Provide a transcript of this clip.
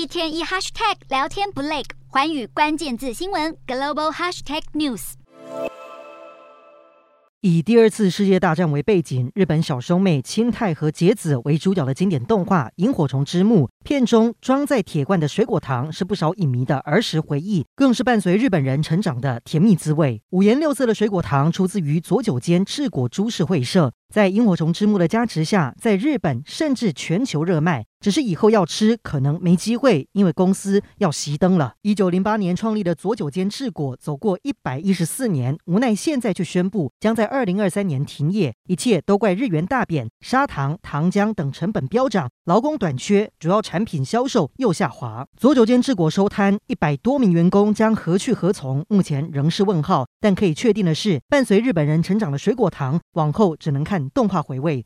一天一 hashtag 聊天不累，环宇关键字新闻 global hashtag news。以第二次世界大战为背景，日本小兄妹清太和结子为主角的经典动画《萤火虫之墓》片中装在铁罐的水果糖，是不少影迷的儿时回忆，更是伴随日本人成长的甜蜜滋味。五颜六色的水果糖出自于佐久间赤果株式会社。在《萤火虫之墓》的加持下，在日本甚至全球热卖。只是以后要吃可能没机会，因为公司要熄灯了。一九零八年创立的佐久间制果，走过一百一十四年，无奈现在却宣布将在二零二三年停业。一切都怪日元大贬、砂糖、糖浆等成本飙涨、劳工短缺，主要产品销售又下滑。佐久间制果收摊，一百多名员工将何去何从？目前仍是问号。但可以确定的是，伴随日本人成长的水果糖，往后只能看动画回味。